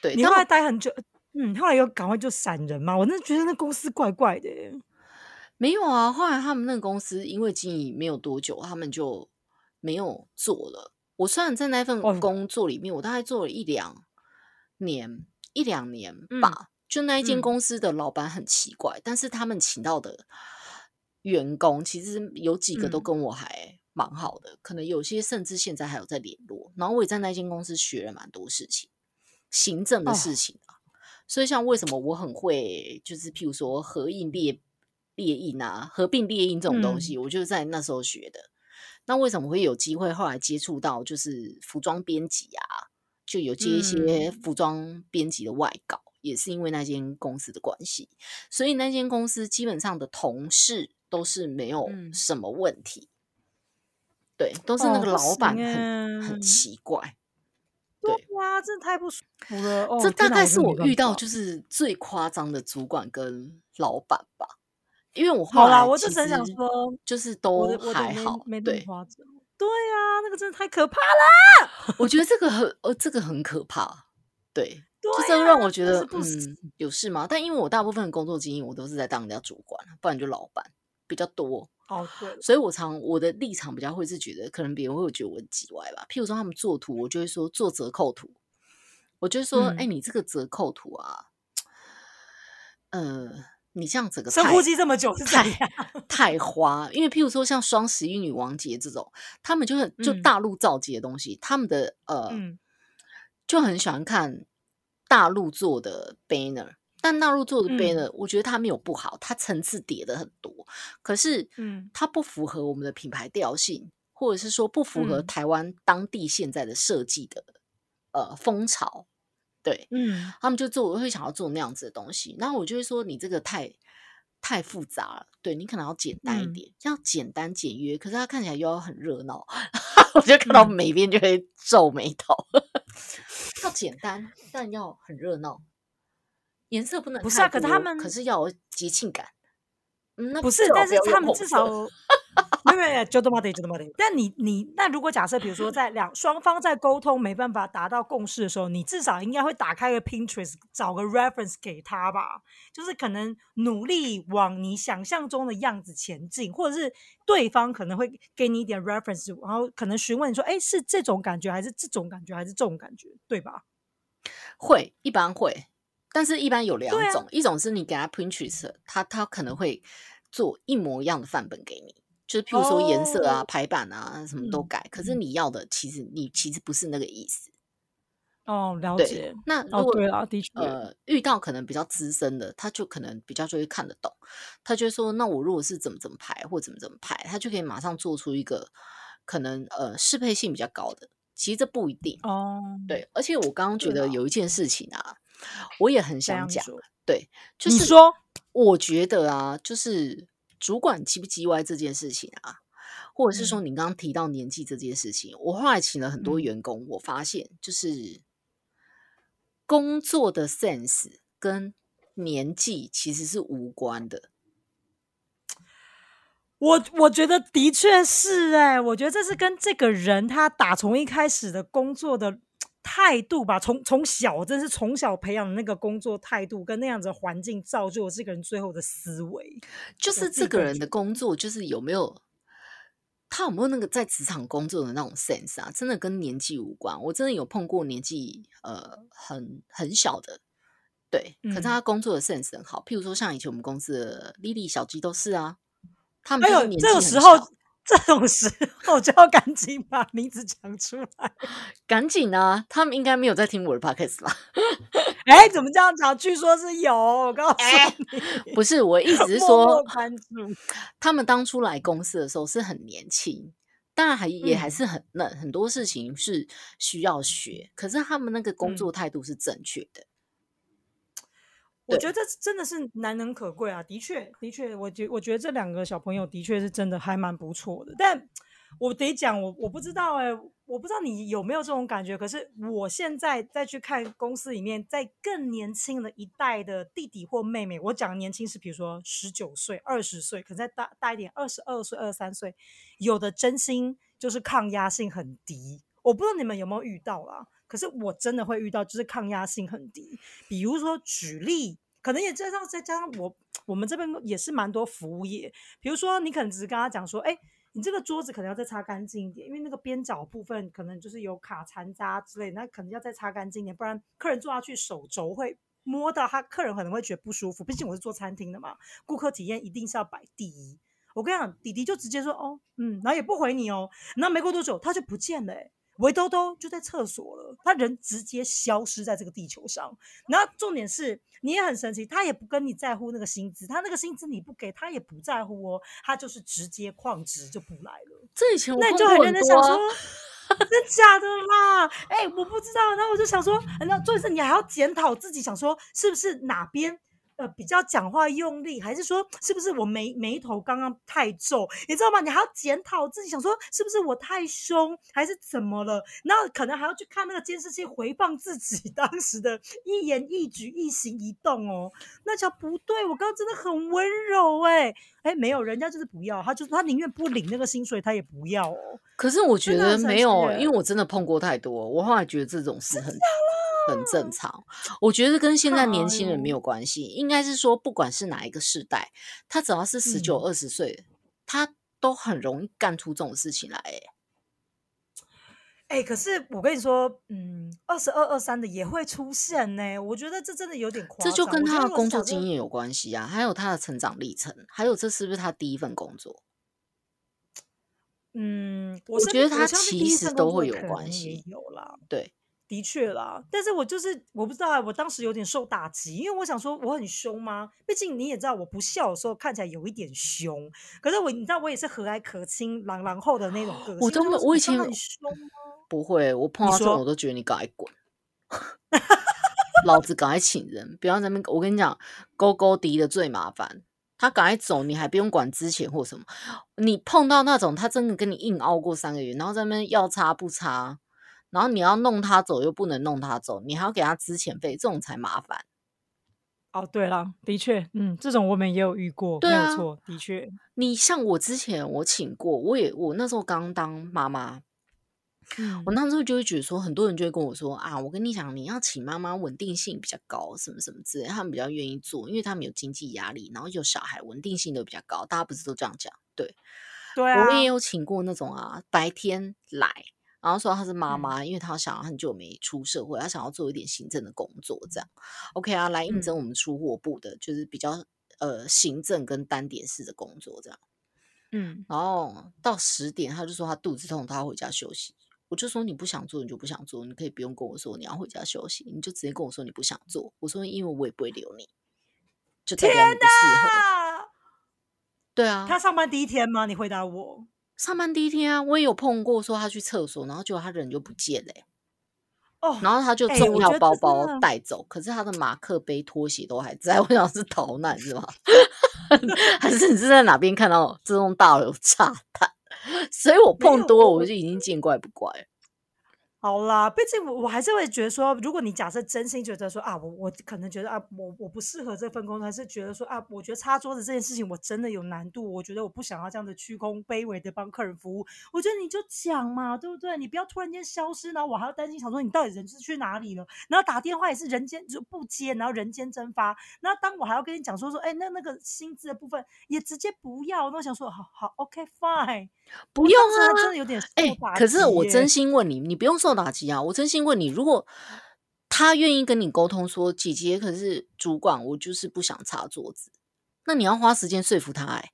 对，你后来待很久，嗯，后来又赶快就闪人嘛？我真的觉得那公司怪怪的耶。没有啊，后来他们那个公司因为经营没有多久，他们就没有做了。我虽然在那份哦工作里面，我大概做了一两年，一两年嗯吧。就那一间嗯公司的老板很奇怪，但是他们请到的员工其实有几个都嗯跟我还蛮好的，可能有些甚至现在还有在联络。然后我也在那间公司学了蛮多事情，行政的哦事情啊。所以像为什么我很会，就是譬如说合印列列印啊，合并列印这种东西，我就在那时候学的。那为什么会有机会后来接触到就是服装编辑啊？就有接一些服装编辑的外稿，也是因为那间公司的关系。所以那间公司基本上的同事都是没有什么问题。对，都是那个老板很很奇怪。对哇，真的太不舒服了。这大概是我遇到就是最夸张的主管跟老板吧。因为我后来我就真想说，就是都还好，没对夸张。对啊，那个真的太可怕了。我觉得这个很呃，这个很可怕。对，就是让我觉得嗯，有事吗？但因为我大部分的工作经验，我都是在当人家主管，不然就老板比较多。哦，对，所以我常我的立场比较会是觉得，可能别人会觉得我很叽歪吧。譬如说他们做图，我就会说做折扣图，我就说，哎，你这个折扣图啊，呃。你这样整个深呼吸这么久是太 太花，因为譬如说像双十一女王节这种，他们就是就大陆造节的东西，他们的呃就很喜欢看大陆做的 banner，但纳入做的 banner，我觉得它没有不好，它层次叠的很多，可是嗯，它不符合我们的品牌调性，或者是说不符合台湾当地现在的设计的呃风潮。对，嗯，他们就做，我会想要做那样子的东西。然后我就会说，你这个太太复杂了，对你可能要简单一点，要简单简约。可是它看起来又要很热闹，我就看到每边就会皱眉头。要简单，但要很热闹，颜色不能不是啊？可是他们可是要有节庆感。嗯，那不是，但是他们至少。没有没有，就这么的，就这么的。但你你那如果假设，比如说在两双方在沟通没办法达到共识的时候，你至少应该会打开个 Pinterest，找个 reference 给他吧。就是可能努力往你想象中的样子前进，或者是对方可能会给你一点 reference，然后可能询问你说：“哎，是这种感觉，还是这种感觉，还是这种感觉？”对吧？会，一般会，但是一般有两种，一种是你给他 Pinterest，他他可能会做一模一样的范本给你。就是譬如说颜色啊、排版啊，什么都改。可是你要的，其实你其实不是那个意思。哦，了解。那如果的确，呃，遇到可能比较资深的，他就可能比较就会看得懂。他就说：“那我如果是怎么怎么排，或怎么怎么排，他就可以马上做出一个可能呃适配性比较高的。”其实这不一定哦。对，而且我刚刚觉得有一件事情啊，我也很想讲。对，就是说，我觉得啊，就是。主管叽不叽歪这件事情啊，或者是说你刚刚提到年纪这件事情，我后来请了很多员工，我发现就是工作的 sense 跟年纪其实是无关的。我我觉得的确是哎，我觉得这是跟这个人他打从一开始的工作的。态度吧，从从小真是从小培养的那个工作态度，跟那样子的环境造就了这个人最后的思维。就是这个人的工作，就是有没有他有没有那个在职场工作的那种 sense 啊？真的跟年纪无关。我真的有碰过年纪呃很很小的，对，可是他工作的 sense 很好。譬如说像以前我们公司的丽丽、小鸡都是啊，他们有这个时候。这种时候就要赶紧把名字讲出来，赶紧啊！他们应该没有在听我的 podcast 吧？哎，怎么这样讲？据说是有，我告诉你，不是，我意思是 说，他们当初来公司的时候是很年轻，当然还也还是很嫩，很多事情是需要学，可是他们那个工作态度是正确的。我觉得这真的是难能可贵啊！的确，的确，我觉我觉得这两个小朋友的确是真的还蛮不错的。但我得讲，我我不知道哎，我不知道你有没有这种感觉。可是我现在再去看公司里面，在更年轻的一代的弟弟或妹妹，我讲年轻是比如说十九岁、二十岁，可能再大大一点，二十二岁、二十三岁，有的真心就是抗压性很低。我不知道你们有没有遇到啦？可是我真的会遇到，就是抗压性很低。比如说举例。可能也加上再加上我，我们这边也是蛮多服务业。比如说，你可能只是跟他讲说，哎，你这个桌子可能要再擦干净一点，因为那个边角部分可能就是有卡残渣之类，那可能要再擦干净一点，不然客人坐下去手肘会摸到他，客人可能会觉得不舒服。毕竟我是做餐厅的嘛，顾客体验一定是要摆第一。我跟你讲，弟弟就直接说，哦，嗯，然后也不回你哦。然后没过多久，他就不见了。围兜兜就在厕所了，他人直接消失在这个地球上。然后重点是，你也很神奇，他也不跟你在乎那个薪资，他那个薪资你不给他也不在乎哦，他就是直接旷职就不来了。这以前我那你就很认真想说真假的啦？哎、我不知道。然后我就想说，那重点是你还要检讨自己，想说是不是哪边呃比较讲话用力，还是说是不是我眉眉头刚刚太皱，你知道吗？你还要检讨自己，想说是不是我太凶，还是怎么了？然后可能还要去看那个监视器回放自己 当时的一言一举、一行一动哦。那叫不对，我刚刚真的很温柔哎、哎，没有，人家就是不要，他就是他宁愿不领那个薪水，他也不要哦。可是我觉得没有，因为我真的碰过太多，我后来觉得这种事很很正常。我觉得跟现在年轻人没有关系，应该是说不管是哪一个世代，他只要是十九嗯二十岁，他都很容易干出这种事情来、欸。哎、可是我跟你说，嗯，二十二、二三的也会出现呢、我觉得这真的有点夸张。这就跟他的工作经验有关系啊，还有他的成长历程，还有这是不是他第一份工作？嗯，我觉得他其实都会有关系有啦，对，的确啦。但是我就是我不知道啊，我当时有点受打击，因为我想说我很凶吗？毕竟你也知道，我不笑的时候看起来有一点凶，可是我你知道我也是和蔼可亲、朗朗后的那种个性。我我以前很凶吗？不会，我碰到这种我都觉得你赶快滚，老子赶快请人，不要在那边。我跟你讲，勾勾敌的最麻烦，他赶快走，你还不用管之前或什么。你碰到那种他真的跟你硬熬过三个月，然后在那边要擦不插，然后你要弄他走又不能弄他走，你还要给他支遣费，这种才麻烦。哦，对了，的确，嗯，这种我们也有遇过，对啊没有错，的确，你像我之前我请过，我也我那时候刚当妈妈，嗯我那时候就会觉得说，很多人就会跟我说啊，我跟你讲，你要请妈妈稳定性比较高，什么什么之类，他们比较愿意做，因为他们有经济压力，然后有小孩，稳定性都比较高。大家不是都这样讲？对，对啊，我也有请过那种啊，白天来，然后说她是妈嗯妈，因为她想要很久没出社会，她想要做一点行政的工作，这样 OK 啊，来应征嗯我们出货部的，就是比较呃行政跟单点式的工作这样。嗯，然后到十点，她就说她肚子痛，她要回家休息。我就说你不想做，你就不想做，你可以不用跟我说你要回家休息，你就直接跟我说你不想做。我说因为我也不会留你，就代表你不适合。啊，对啊，他上班第一天吗？你回答我。上班第一天啊，我也有碰过，说他去厕所，然后结果他人就不见了欸、哦，然后他就哎重要包包带走，可是他的马克杯、拖鞋都还在。我想是逃难是吧？还是你是在哪边看到这栋大楼有炸弹？所以我碰多了，我我就已经见怪不怪了。好啦，毕竟我我还是会觉得说，如果你假设真心觉得说啊，我我可能觉得啊，我我不适合这份工作，还是觉得说啊，我觉得擦桌子这件事情我真的有难度，我觉得我不想要这样的屈躬卑微的帮客人服务，我觉得你就讲嘛，对不对？你不要突然间消失，然后我还要担心想说你到底人是去哪里了，然后打电话也是人间就不接，然后人间蒸发，然后当我还要跟你讲说说，哎，那那个薪资的部分也直接不要，那我想说好好，OK fine，我不用当时还真啊的有点受哎、打可是我真心问你，你不用受打击啊！我真心问你，如果他愿意跟你沟通说，姐姐可是主管，我就是不想擦桌子，那你要花时间说服他、哎，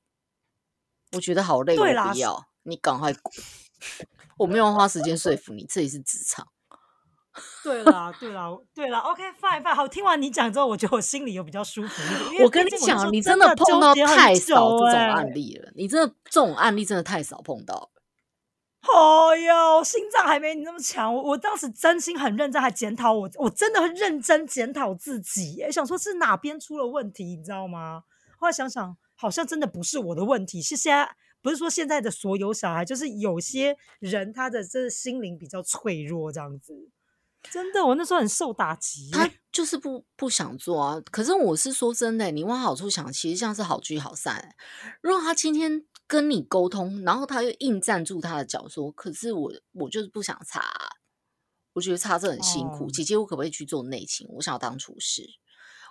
我觉得好累，我不要，你赶快滚！我没有花时间说服你，这里是职场。对啦，对啦，对啦，OK，fine fine。好，听完你讲之后，我觉得我心里有比较舒服一点。我跟你讲，你真的碰到太少久这种欸案例了，你真的这种案例真的太少碰到了。哦哟，心脏还没你那么强。我我当时真心很认真，还检讨我，我真的很认真检讨自己耶，想说是哪边出了问题，你知道吗？后来想想，好像真的不是我的问题，是现在不是说现在的所有小孩，就是有些人他的这心灵比较脆弱，这样子。真的，我那时候很受打击。他就是不不想做啊。可是我是说真的，你往好处想，其实像是好聚好散欸。如果他今天跟你沟通，然后他又硬站住他的脚说：“可是我我就是不想擦啊、我觉得擦这很辛苦。哦姐姐，我可不可以去做内勤？我想要当厨师。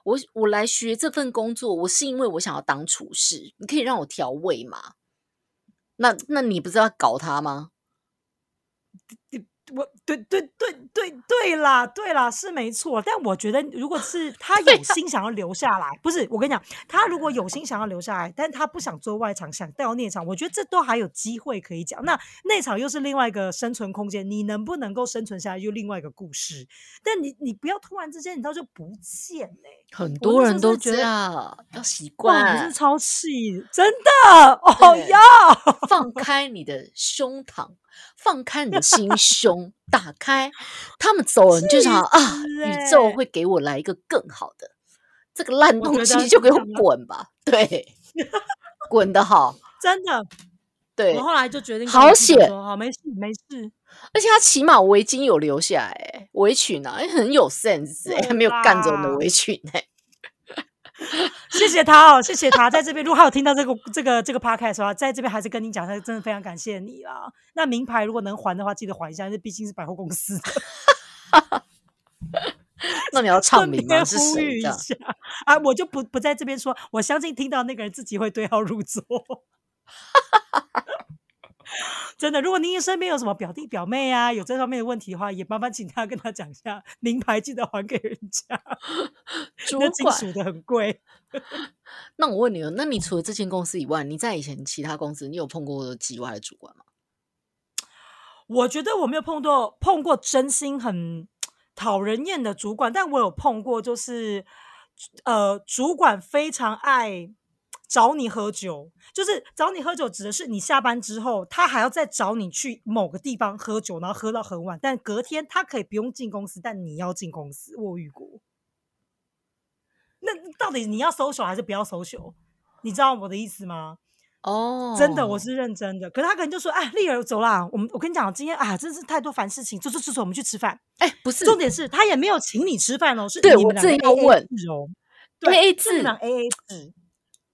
我我来学这份工作，我是因为我想要当厨师。你可以让我调味吗？那那你不是要搞他吗？我对对对对对啦，对啦，是没错。但我觉得，如果是 他有心想要留下来，不是我跟你讲，他如果有心想要留下来，但他不想做外场，想到内场，我觉得这都还有机会可以讲。那内场又是另外一个生存空间，你能不能够生存下来，又另外一个故事。但你你不要突然之间，你知道就不见嘞、很多人都觉得这样，要习惯是超气，真的哦对呀！放开你的胸膛，放开你的心胸，打开。他们走了，你就想啊，宇宙欸会给我来一个更好的。这个烂东西就给我滚吧，对，滚的好，真的，对我，后来就决定好险好，没事没事。而且他起码围巾有留下来、欸，围裙啊，欸很有 sense 没有干走你的啦围裙哎、谢谢他哦，谢谢他，在这边如果还有听到这个这个这个 podcast 的话，在这边还是跟你讲，他真的非常感谢你啦。那名牌如果能还的话，记得还一下，这毕竟是百货公司的。那你要唱顺名吗？呼吁？一下啊！我就不不在这边说，我相信听到那个人自己会对号入座。真的，如果您身边有什么表弟表妹啊，有这方面的问题的话，也麻烦请他跟他讲一下，名牌记得还给人家，主管属的很贵。那我问你哦，那你除了这间公司以外，你在以前其他公司，你有碰过几外的主管吗？我觉得我没有碰到碰过真心很讨人厌的主管，但我有碰过，就是呃，主管非常爱找你喝酒，就是找你喝酒，指的是你下班之后，他还要再找你去某个地方喝酒，然后喝到很晚，但隔天他可以不用进公司，但你要进公司，我有遇过。那到底你要 social 还是不要 social？你知道我的意思吗？哦，真的，我是认真的。可是他可能就说：“哎，丽儿，走啦，我们我跟你讲，今天啊，真是太多烦事情，走走走走，我们去吃饭。哎，不”是重点是他也没有请你吃饭哦，是对我你们两个要 AA 问制哦 AA 制 A A 制。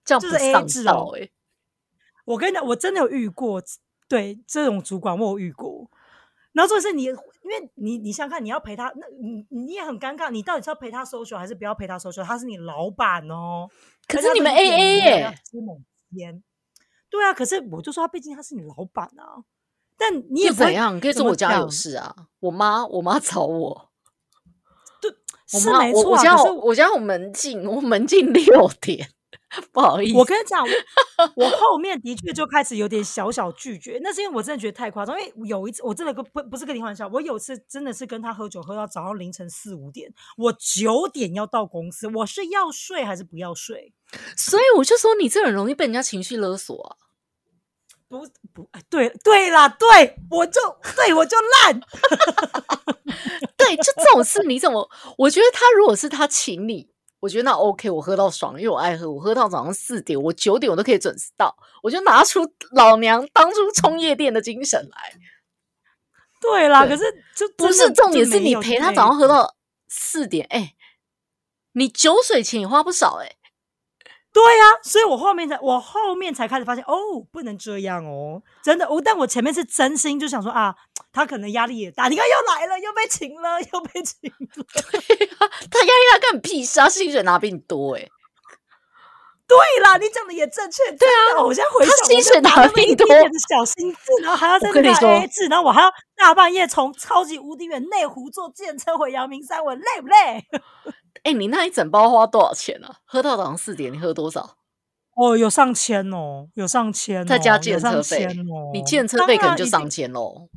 这样就是不 AA 上制哦道哎、我跟你讲，我真的有遇过，对这种主管我有遇过。然后重点是你，因为你你想想看，你要陪他，那你你也很尴尬，你到底是要陪他 social 还是不要陪他 social？他是你老板哦，可是你们而且他跟 AA 点名要耶吃某间，对啊，可是我就说他毕竟他是你老板啊，但你也不怎样？可以说我家有讲事啊，我妈我妈找我，我是妈没错啊，我我家我我家我门禁，我门禁六点，不好意思，我跟你讲，我 我后面的确就开始有点小小拒绝，那是因为我真的觉得太夸张。因为有一次，我真的跟不不是跟你开玩笑，我有一次真的是跟他喝酒，喝到早上凌晨四五点，我九点要到公司，我是要睡还是不要睡？所以我就说你这很容易被人家情绪勒索啊。不不，哎对对啦，对我就对我就烂，对，就这种事你怎么？我觉得他如果是他请你，我觉得那 OK，我喝到爽，因为我爱喝，我喝到早上四点，我九点我都可以准时到，我就拿出老娘当初冲夜店的精神来。对啦。对可是就不是重点是你陪他早上喝到四点，哎、你酒水钱也花不少哎、对呀、所以我后面才我后面才开始发现，哦，不能这样哦，真的，我但我前面是真心就想说啊，他可能压力也大，你看又来了，又被请了，又被请了，他压力大干屁事啊，薪水拿比你多哎、对啦，你讲的也正确，对啊，我现在回想，他薪水拿比你多一点点的小心思，然后还要在那个我跟你说 A 制，然后我还要大半夜从超级无敌远内湖坐电车回阳明山，我累不累？哎、你那一整包花多少钱啊？喝到早上四点，你喝多少？哦，有上千哦，有上千、哦，再加有上计程车费哦，你计程车费可能就上千喽。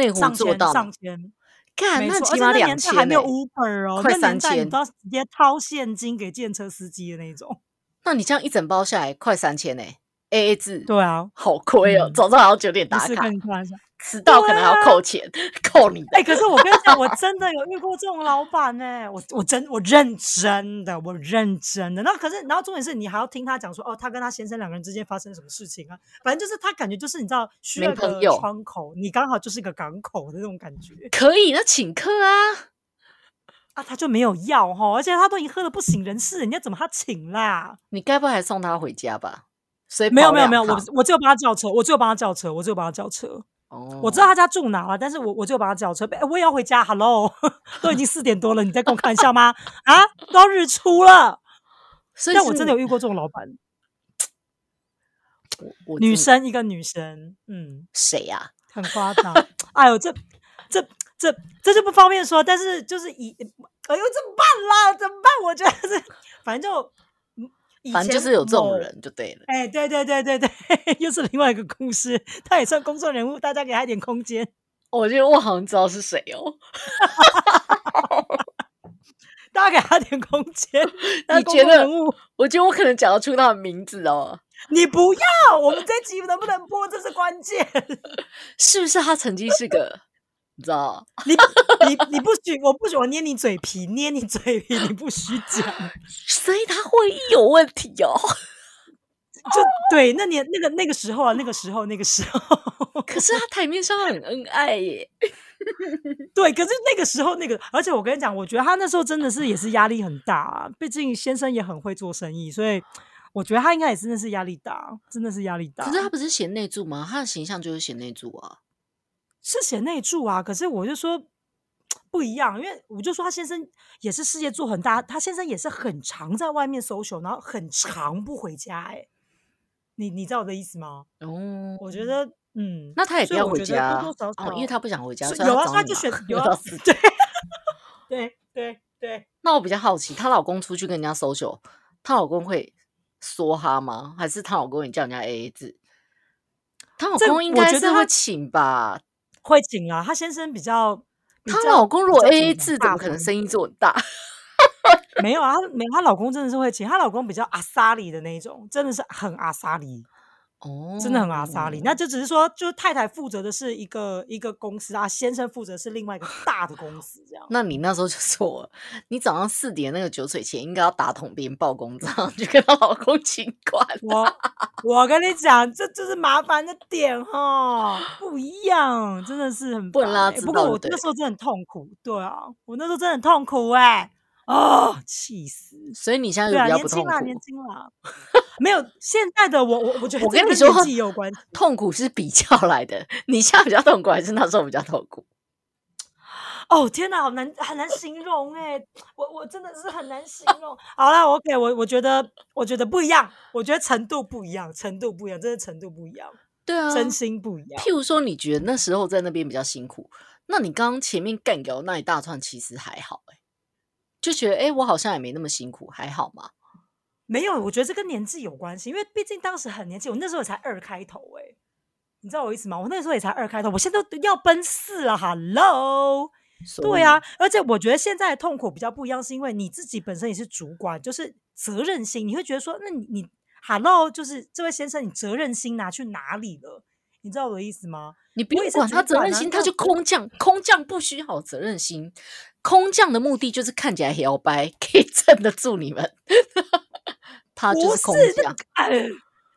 内湖上千做到上千。看，那起码两千、年还没有欸。Uber 哦，快那年代3000你都要直接掏现金给建车司机的那种。那你这样一整包下来快三千呢，A A 制，对啊，好亏哦！嗯早上还要九点打卡跟，你开玩笑。迟到可能还要扣钱，扣你的。哎、可是我跟你讲，我真的有遇过这种老板呢、我我真我认真的，我认真的。那可是，然后重点是你还要听他讲说，哦，他跟他先生两个人之间发生什么事情啊？反正就是他感觉就是你知道需要一个窗口，你刚好就是一个港口的那种感觉可以，那请客啊。啊，他就没有要哈，而且他都已经喝的不省人事，人家怎么他请啦？你该不会还送他回家吧？所以没有没有没有，我我我只有帮他叫车，我只有帮他叫车，我只有帮他叫车。哦我知道他家住哪了，但是我我就帮他叫车。哎，我也要回家，Hello，都已经四点多了，你在跟我开玩笑吗？啊，都要日出了。所以但我真的有遇过这种老板，女生一个女生，嗯，谁呀？很夸张。哎呦，这这这这就不方便说，但是就是以，哎呦，怎么办啦？怎么办？我觉得是，反正就，反正就是有这种人就对了。哎，对对对对对，又是另外一个故事，他也算公众人物，大家给他一点空间。我觉得我好像知道是谁哦。大家给他点空间。你觉得？我觉得我可能讲得出他的名字哦。你不要，我们这集能不能播？这是关键。是不是他曾经是个？你知道？你你你不许，我不许我捏你嘴皮，捏你嘴皮，你不许讲。所以他会有问题哦。就对，那年那个那个时候啊，那个时候那个时候。可是他台面上很恩爱耶。对，可是那个时候那个，而且我跟你讲，我觉得他那时候真的是也是压力很大啊。毕竟先生也很会做生意，所以我觉得他应该也真的是压力大，真的是压力大。可是他不是贤内助吗？他的形象就是贤内助啊，是贤内助啊。可是我就说不一样，因为我就说他先生也是事业做很大，他先生也是很常在外面搜 l 然后很长不回家。哎，你你知道我的意思吗？哦，我觉得。嗯，那他也不要回家，哦，因为他不想回家。有啊，他就选有啊，对，对对对。那我比较好奇，她老公出去跟人家 social，她老公会说哈吗？还是她老公也叫人家 A A 制？她老公应该是会请吧？会请啊，她先生比较，她老公如果 A A 制，怎么可能生意做很大？没有啊，没，她老公真的是会请，她老公比较阿萨里的那种，真的是很阿萨里。哦，真的很阿萨里，那就只是说，就是太太负责的是一个一个公司啊，先生负责是另外一个大的公司，这样。那你那时候就说，你早上四点那个酒水钱应该要打桶边报公账，就跟她老公请款。我我跟你讲，这就是麻烦的点哈，不一样，真的是很不能拉。不过我那时候真的很痛苦，对啊，我那时候真的很痛苦哎。哦，气死！所以你现在就比较不痛苦。年轻了，没有现在的我，我我觉得我跟你说，有关痛苦是比较来的。你现在比较痛苦，还是那时候比较痛苦？哦天哪，好难，很难形容哎！我我真的是很难形容。好了，OK，我我觉得我觉得不一样，我觉得程度不一样，程度不一样，真的程度不一样。对啊，真心不一样。譬如说，你觉得那时候在那边比较辛苦，那你刚刚前面干掉那一大串，其实还好哎。就觉得哎，我好像也没那么辛苦，还好吗？没有，我觉得这跟年纪有关系，因为毕竟当时很年轻，我那时候才二开头哎，你知道我意思吗？我那时候也才二开头，我现在都要奔四了，Hello，对啊，而且我觉得现在的痛苦比较不一样，是因为你自己本身也是主管，就是责任心，你会觉得说，那你你 Hello，就是这位先生，你责任心拿去哪里了？你知道我的意思吗？你不用管他责任心，他就空降，空降不需要责任心。空降的目的就是看起来摇摆，可以 镇得住你们。他就是空降。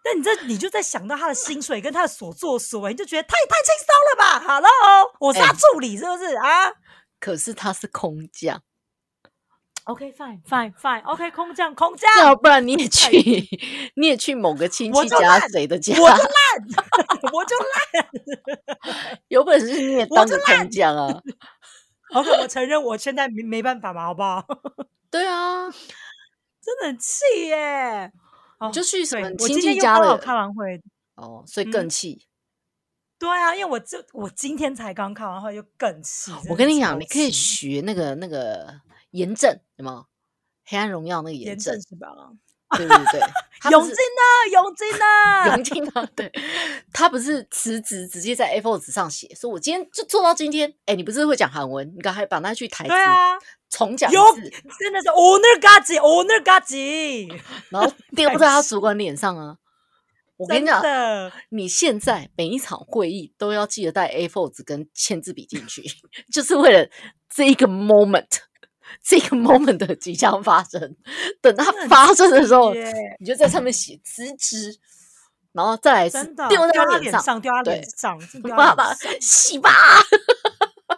那你这你就在想到他的薪水跟他的所作所为，你就觉得他也太轻松了吧？Hello，我是他助理，是不是啊？可是他是空降。OK，fine，fine，fine，OK，空降，空降。要不然你也去，你也去某个亲戚家谁的家？我就烂，我就烂。有本事你也当个空降啊！OK，我承认我现在没没办法嘛，好不好？对啊，真的很气耶！就去什么亲戚家了？开完会哦，所以更气。对啊，因为我就我今天才刚开完会，就更气。我跟你讲，你可以学那个那个严正，有吗？黑暗荣耀那个严正是吧？对对对，永金呢？永金呢？永金呢？对，他不是辞职，直接在 A4 纸上写，说我今天就做到今天。哎，你不是会讲韩文？你刚才把那句台词重讲一次，真的是 owner gaji，owner gaji，然后 丢在他主管脸上啊！我跟你讲，你现在每一场会议都要记得带 A4 纸跟签字笔进去，就是为了这一个 moment。这个 moment 的即将发生，等它发生的时候，你就在上面写辞职，然后再来丢在他脸上，丢他脸上，爸爸洗吧。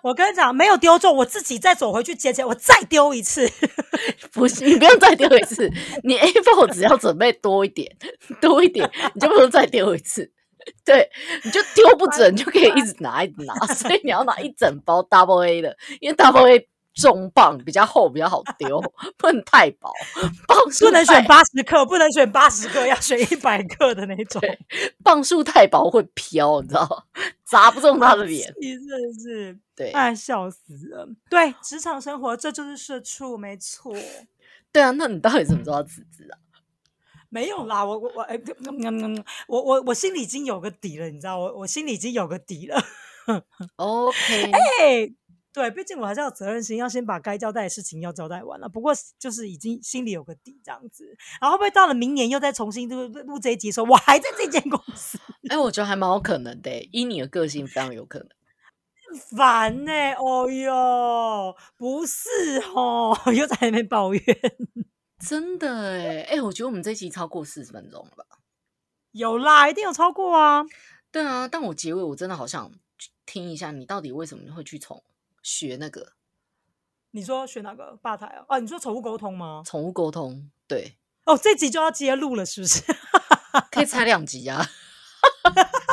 我跟你讲，没有丢中，我自己再走回去捡捡，我再丢一次。不是，你不用再丢一次，你 A4 只要准备多一点，多一点，你就不用再丢一次。对，你就丢不准，就可以一直拿，一直拿。所以你要拿一整包 double A 的，因为 double A。中磅，比较厚，比较好丢，不能太薄。磅数不能选八十克，不能选八十克，要选一百克的那种。对磅数太薄会飘，你知道，砸不中他的脸。你真的是，对哎，笑死了。对，职场生活这就是社畜，没错。对啊，那你到底怎么知道辞职啊？没有啦，我我我哎，我我我心里已经有个底了，你知道，我我心里已经有个底了。OK，哎，对，毕竟我还是要有责任心，要先把该交代的事情要交代完了。不过就是已经心里有个底这样子，然后会不会到了明年又再重新录录这一集的时候，我还在这间公司，哎、我觉得还蛮有可能的欸，以你的个性非常有可能。烦呢、哦哟，不是哦，又在那边抱怨。真的哎，哎，我觉得我们这一集超过四十分钟了吧？有啦，一定有超过啊。对啊，但我结尾我真的好想听一下，你到底为什么会去从学那个你说学哪个吧台啊？啊，你说宠物沟通吗？宠物沟通？对，哦，这集就要揭露了，是不是？可以拆两集啊。